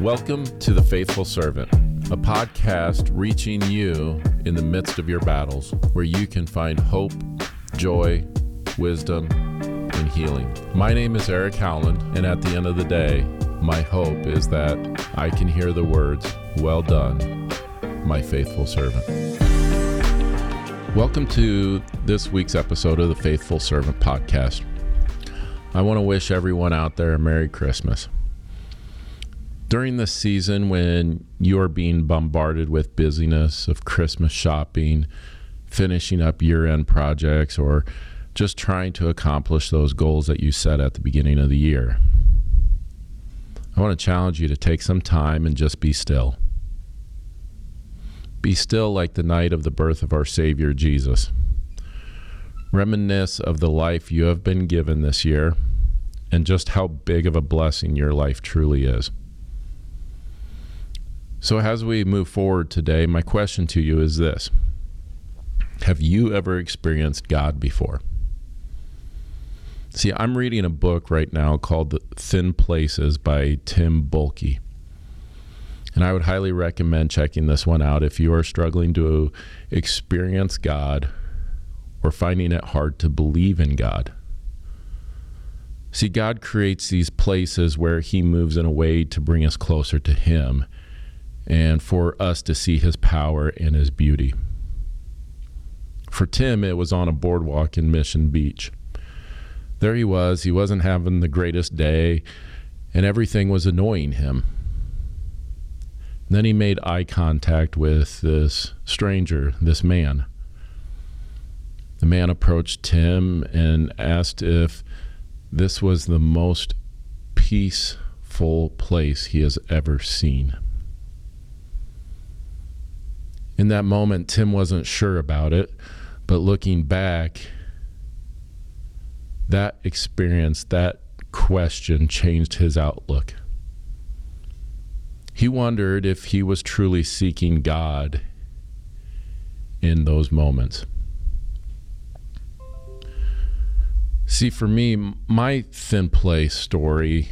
Welcome to The Faithful Servant, a podcast reaching you in the midst of your battles, where you can find hope, joy, wisdom, and healing. My name is Eric Howland, and at the end of the day, my hope is that I can hear the words, Well done, my faithful servant. Welcome to this week's episode of the Faithful Servant podcast. I want to wish everyone out there a Merry Christmas during this season when you're being bombarded with busyness of Christmas shopping, finishing up year end projects, or just trying to accomplish those goals that you set at the beginning of the year, I want to challenge you to take some time and just be still. Be still like the night of the birth of our Savior Jesus. Reminisce of the life you have been given this year and just how big of a blessing your life truly is. So, as we move forward today, my question to you is this Have you ever experienced God before? See, I'm reading a book right now called the Thin Places by Tim Bohlke. And I would highly recommend checking this one out if you are struggling to experience God or finding it hard to believe in God. See, God creates these places where He moves in a way to bring us closer to Him and for us to see his power and his beauty. For Tim, it was on a boardwalk in Mission Beach. There he was. He wasn't having the greatest day, and everything was annoying him. then he made eye contact with this stranger, this man. The man approached Tim and asked if this was the most peaceful place he has ever seen in that moment, Tim wasn't sure about it, but looking back, that experience, that question changed his outlook. He wondered if he was truly seeking God in those moments. See, for me, my thin place story,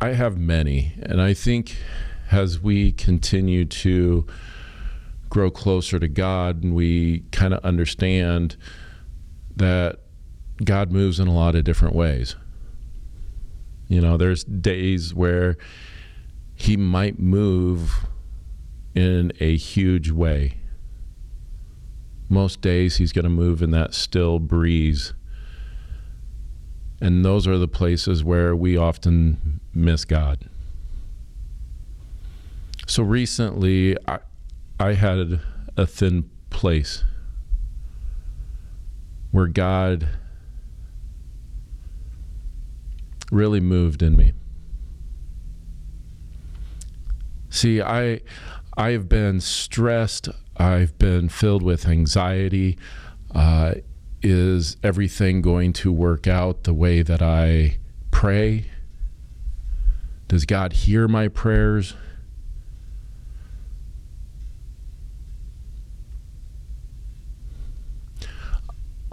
I have many, and I think as we continue to grow closer to God and we kind of understand that God moves in a lot of different ways. You know, there's days where He might move in a huge way. Most days He's going to move in that still breeze. And those are the places where we often miss God. So recently, I, I had a thin place where God really moved in me. See, I I have been stressed. I've been filled with anxiety. Uh, is everything going to work out the way that I pray? Does God hear my prayers?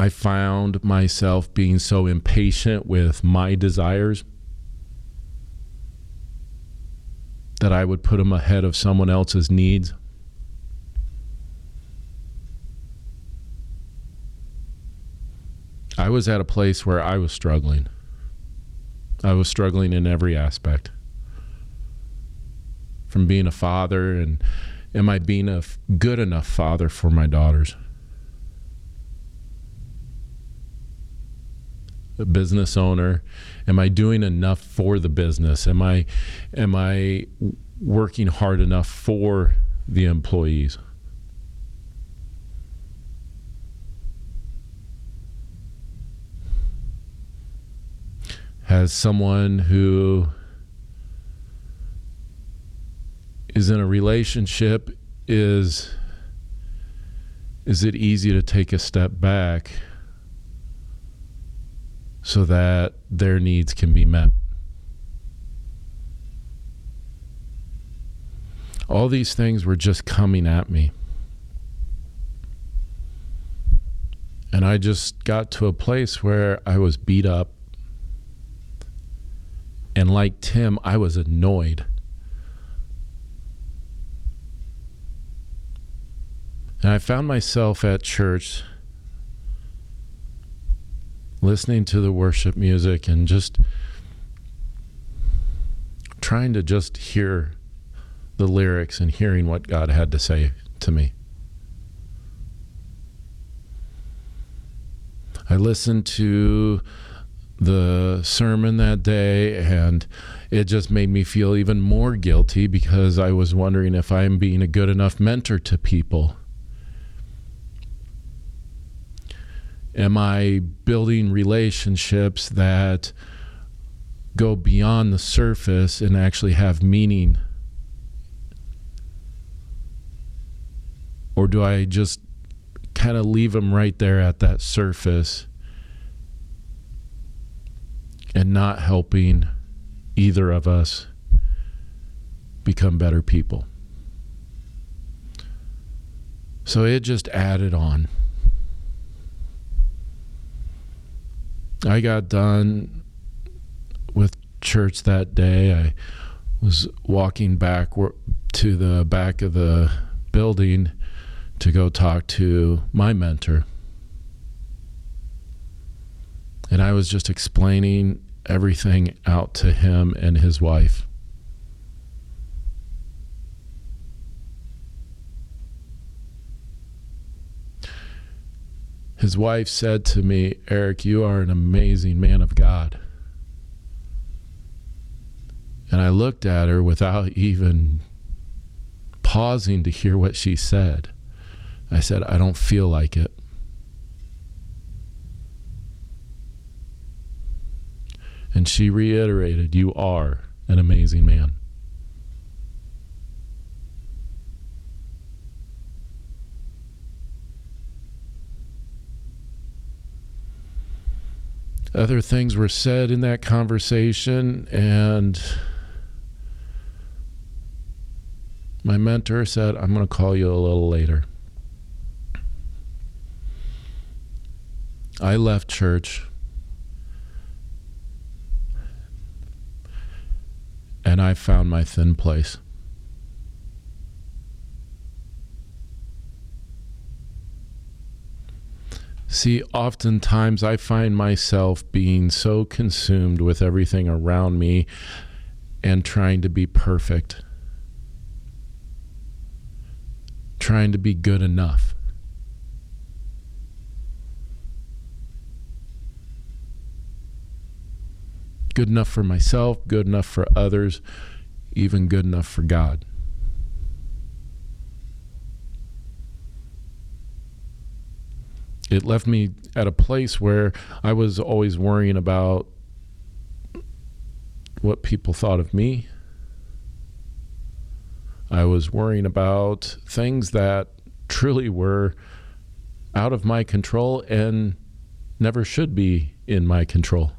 I found myself being so impatient with my desires that I would put them ahead of someone else's needs. I was at a place where I was struggling. I was struggling in every aspect. From being a father and am I being a good enough father for my daughters? a business owner? Am I doing enough for the business? Am I am I working hard enough for the employees? Has someone who is in a relationship is is it easy to take a step back so that their needs can be met. All these things were just coming at me. And I just got to a place where I was beat up And like Tim, I was annoyed. And I found myself at church listening to the worship music and just trying to just hear the lyrics and hearing what God had to say to me. I listened to the sermon that day and it just made me feel even more guilty because I was wondering if I'm being a good enough mentor to people. Am I building relationships that go beyond the surface and actually have meaning? Or do I just kind of leave them right there at that surface and not helping either of us become better people? So it just added on. I got done with church that day. I was walking back to the back of the building to go talk to my mentor. And I was just explaining everything out to him and his wife. His wife said to me, Eric, you are an amazing man of God. And I looked at her without even pausing to hear what she said. I said, I don't feel like it. And she reiterated, You are an amazing man. Other things were said in that conversation, and my mentor said, I'm going to call you a little later. I left church and I found my thin place. See, oftentimes I find myself being so consumed with everything around me and trying to be perfect, trying to be good enough. Good enough for myself, good enough for others, even good enough for God. It left me at a place where I was always worrying about what people thought of me. I was worrying about things that truly were out of my control and never should be in my control.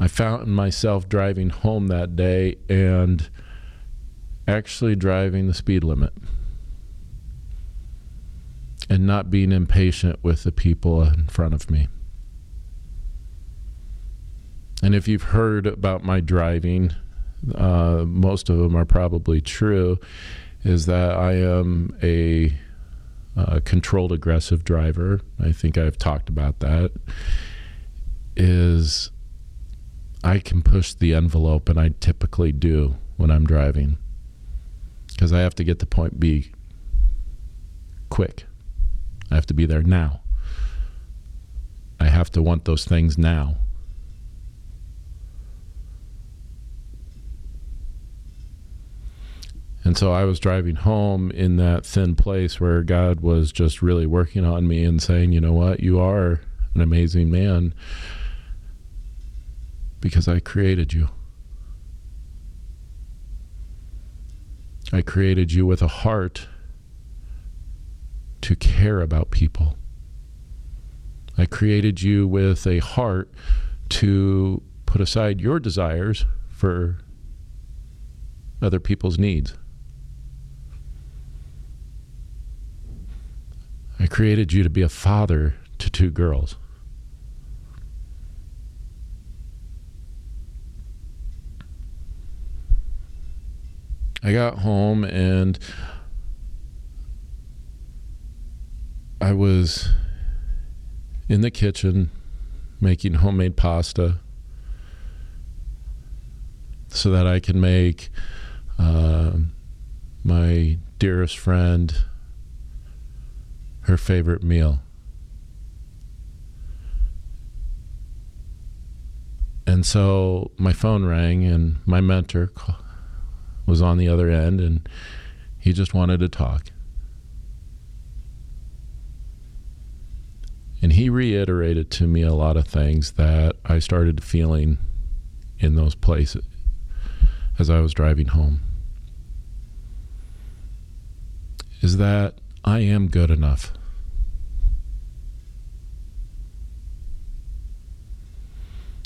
I found myself driving home that day and actually driving the speed limit and not being impatient with the people in front of me. And if you've heard about my driving, uh, most of them are probably true, is that I am a, a controlled aggressive driver. I think I've talked about that. Is I can push the envelope, and I typically do when I'm driving because I have to get to point B quick. I have to be there now. I have to want those things now. And so I was driving home in that thin place where God was just really working on me and saying, you know what, you are an amazing man because I created you. I created you with a heart to care about people. I created you with a heart to put aside your desires for other people's needs. I created you to be a father to two girls. I got home and I was in the kitchen making homemade pasta so that I can make uh, my dearest friend her favorite meal. And so my phone rang, and my mentor was on the other end, and he just wanted to talk. And he reiterated to me a lot of things that I started feeling in those places as I was driving home. Is that I am good enough.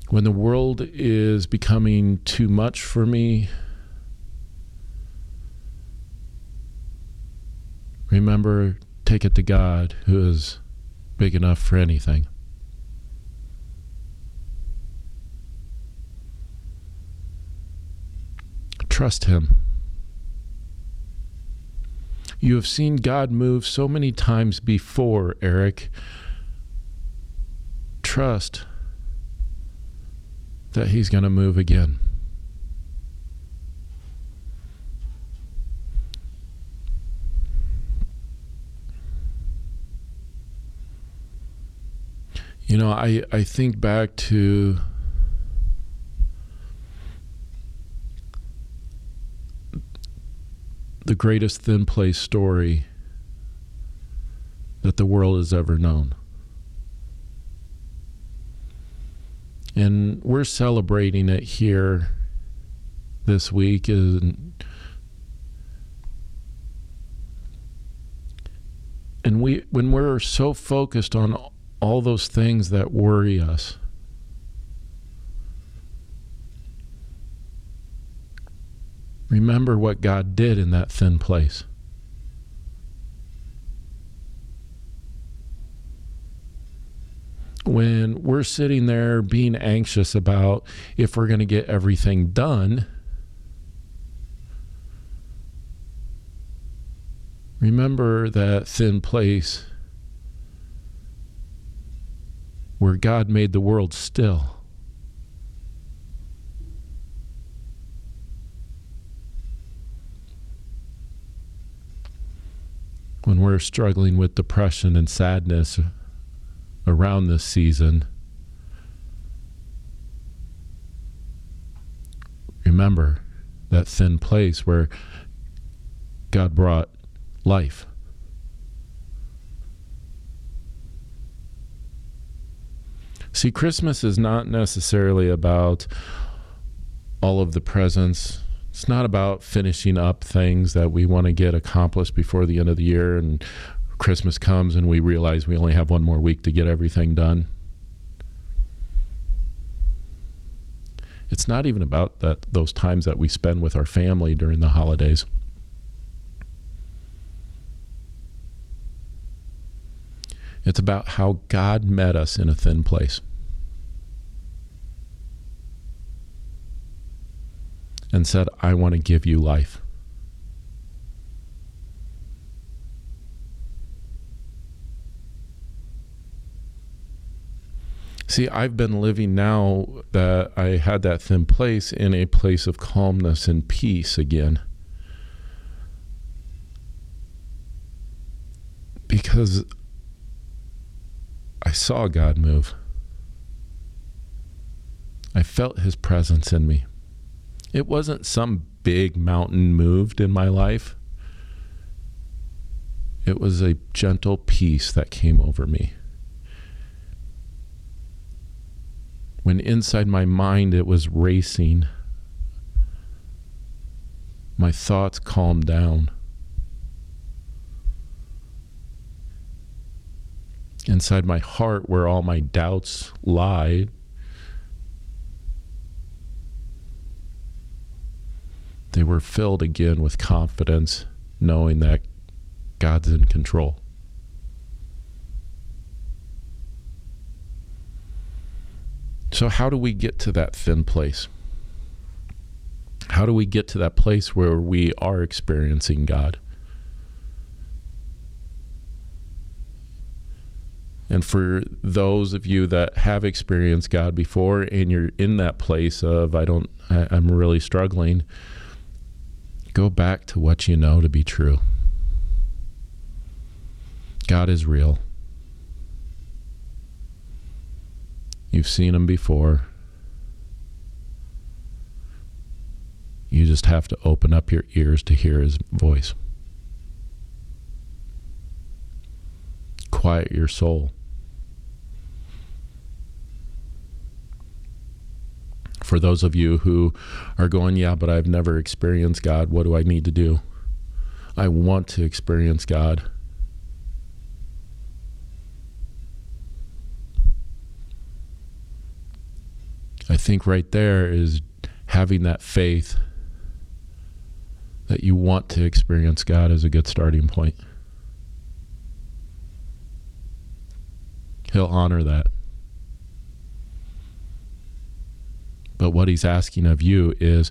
When the world is becoming too much for me, remember, take it to God who is big enough for anything. Trust Him. You have seen God move so many times before, Eric. Trust that He's going to move again. You know, I, I think back to the greatest thin place story that the world has ever known. And we're celebrating it here this week and and we when we're so focused on all those things that worry us. Remember what God did in that thin place. When we're sitting there being anxious about if we're going to get everything done, remember that thin place where God made the world still. When we're struggling with depression and sadness around this season, remember that thin place where God brought life. See, Christmas is not necessarily about all of the presents. It's not about finishing up things that we want to get accomplished before the end of the year and Christmas comes and we realize we only have one more week to get everything done. It's not even about that those times that we spend with our family during the holidays. It's about how God met us in a thin place. And said, I want to give you life. See, I've been living now that I had that thin place in a place of calmness and peace again. Because I saw God move. I felt his presence in me. It wasn't some big mountain moved in my life. It was a gentle peace that came over me. When inside my mind it was racing, my thoughts calmed down. inside my heart where all my doubts lie. They were filled again with confidence, knowing that God's in control. So, how do we get to that thin place? How do we get to that place where we are experiencing God? And for those of you that have experienced God before and you're in that place of, I don't, I, I'm really struggling, go back to what you know to be true. God is real. You've seen him before. You just have to open up your ears to hear his voice. Quiet your soul. For those of you who are going, yeah, but I've never experienced God, what do I need to do? I want to experience God. I think right there is having that faith that you want to experience God as a good starting point. He'll honor that. But what he's asking of you is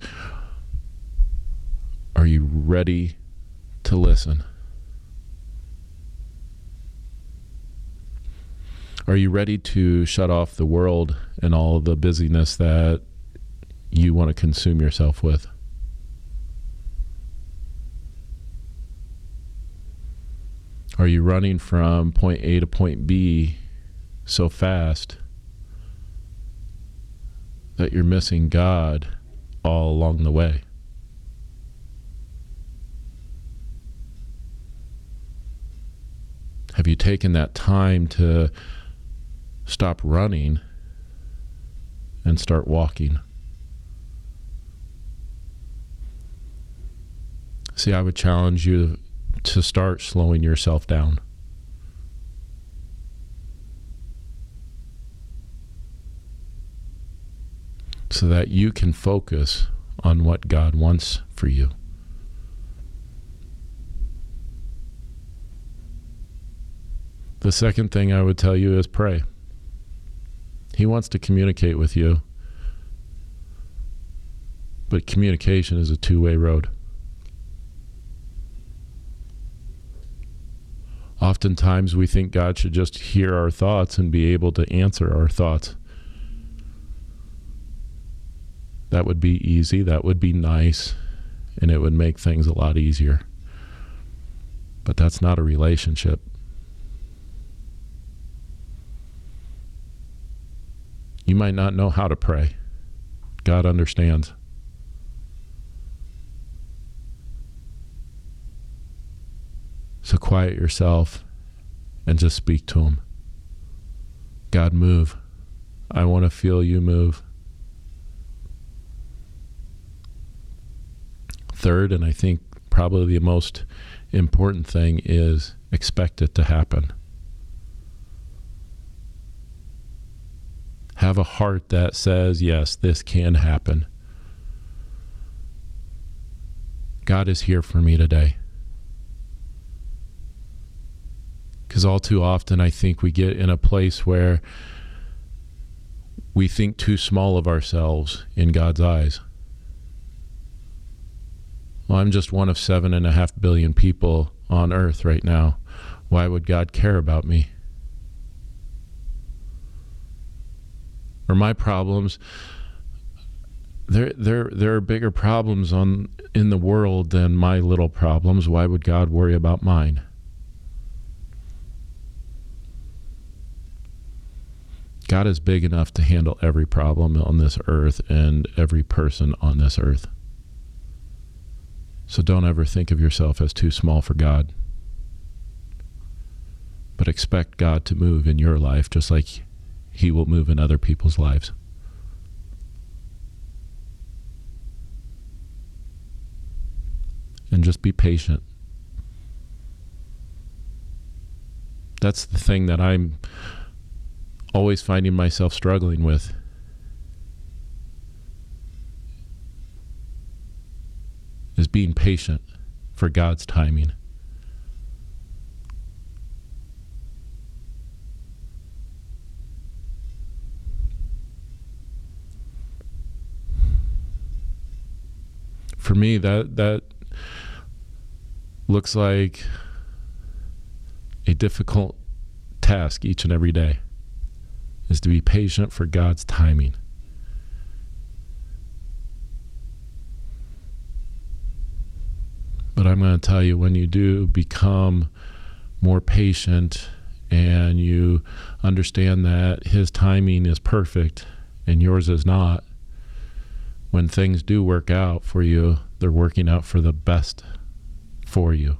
are you ready to listen? Are you ready to shut off the world and all the busyness that you want to consume yourself with? Are you running from point A to point B so fast that you're missing God all along the way? Have you taken that time to stop running and start walking. See, I would challenge you to start slowing yourself down. So that you can focus on what God wants for you. The second thing I would tell you is pray. He wants to communicate with you. But communication is a two way road. Oftentimes, we think God should just hear our thoughts and be able to answer our thoughts. That would be easy, that would be nice, and it would make things a lot easier. But that's not a relationship. You might not know how to pray. God understands. So quiet yourself and just speak to Him. God, move. I want to feel you move. Third, and I think probably the most important thing is expect it to happen. Have a heart that says, yes, this can happen. God is here for me today. Because all too often, I think we get in a place where we think too small of ourselves in God's eyes. Well, I'm just one of seven and a half billion people on earth right now. Why would God care about me? or my problems there there there are bigger problems on in the world than my little problems why would god worry about mine god is big enough to handle every problem on this earth and every person on this earth so don't ever think of yourself as too small for god but expect god to move in your life just like he will move in other people's lives. And just be patient. That's the thing that I'm always finding myself struggling with. being patient for God's timing. For me, that that looks like a difficult task each and every day is to be patient for God's timing. But I'm going to tell you when you do become more patient and you understand that his timing is perfect and yours is not, when things do work out for you, they're working out for the best for you.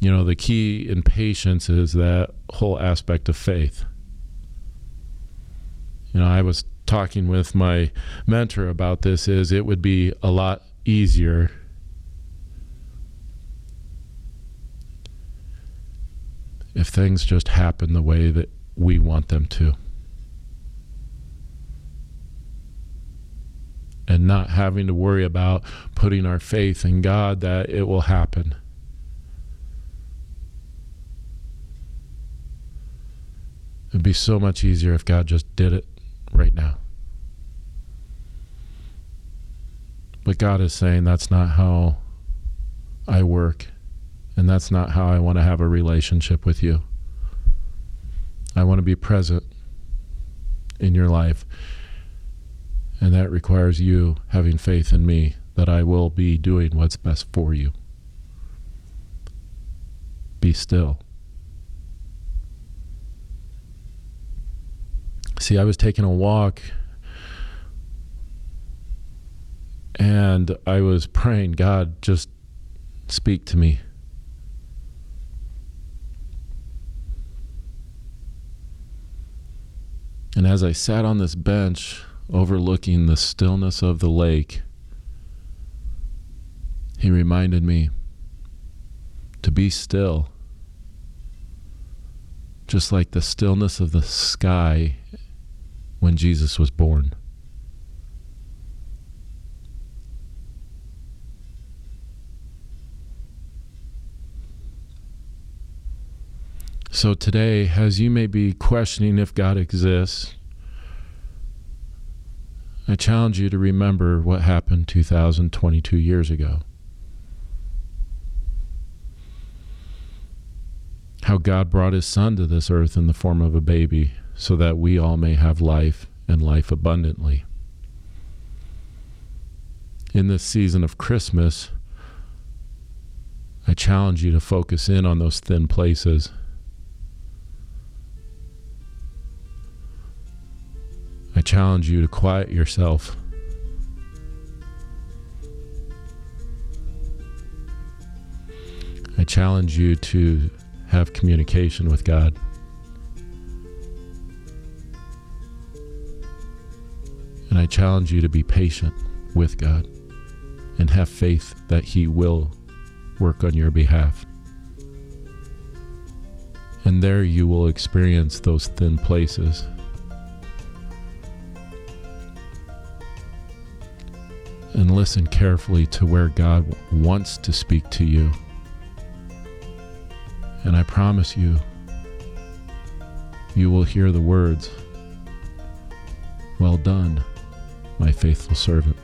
You know, the key in patience is that whole aspect of faith. You know, I was talking with my mentor about this is it would be a lot easier if things just happen the way that we want them to. And not having to worry about putting our faith in God that it will happen. It'd be so much easier if God just did it right now. But God is saying that's not how I work, and that's not how I want to have a relationship with you. I want to be present in your life, and that requires you having faith in me that I will be doing what's best for you. Be still. See, I was taking a walk and I was praying, God, just speak to me. And as I sat on this bench overlooking the stillness of the lake, he reminded me to be still, just like the stillness of the sky when Jesus was born. So today, as you may be questioning if God exists, I challenge you to remember what happened 2022 years ago. How God brought his son to this earth in the form of a baby so that we all may have life and life abundantly. In this season of Christmas, I challenge you to focus in on those thin places. I challenge you to quiet yourself. I challenge you to have communication with God. Challenge you to be patient with God and have faith that He will work on your behalf. And there you will experience those thin places. And listen carefully to where God wants to speak to you. And I promise you, you will hear the words, Well done my faithful servant.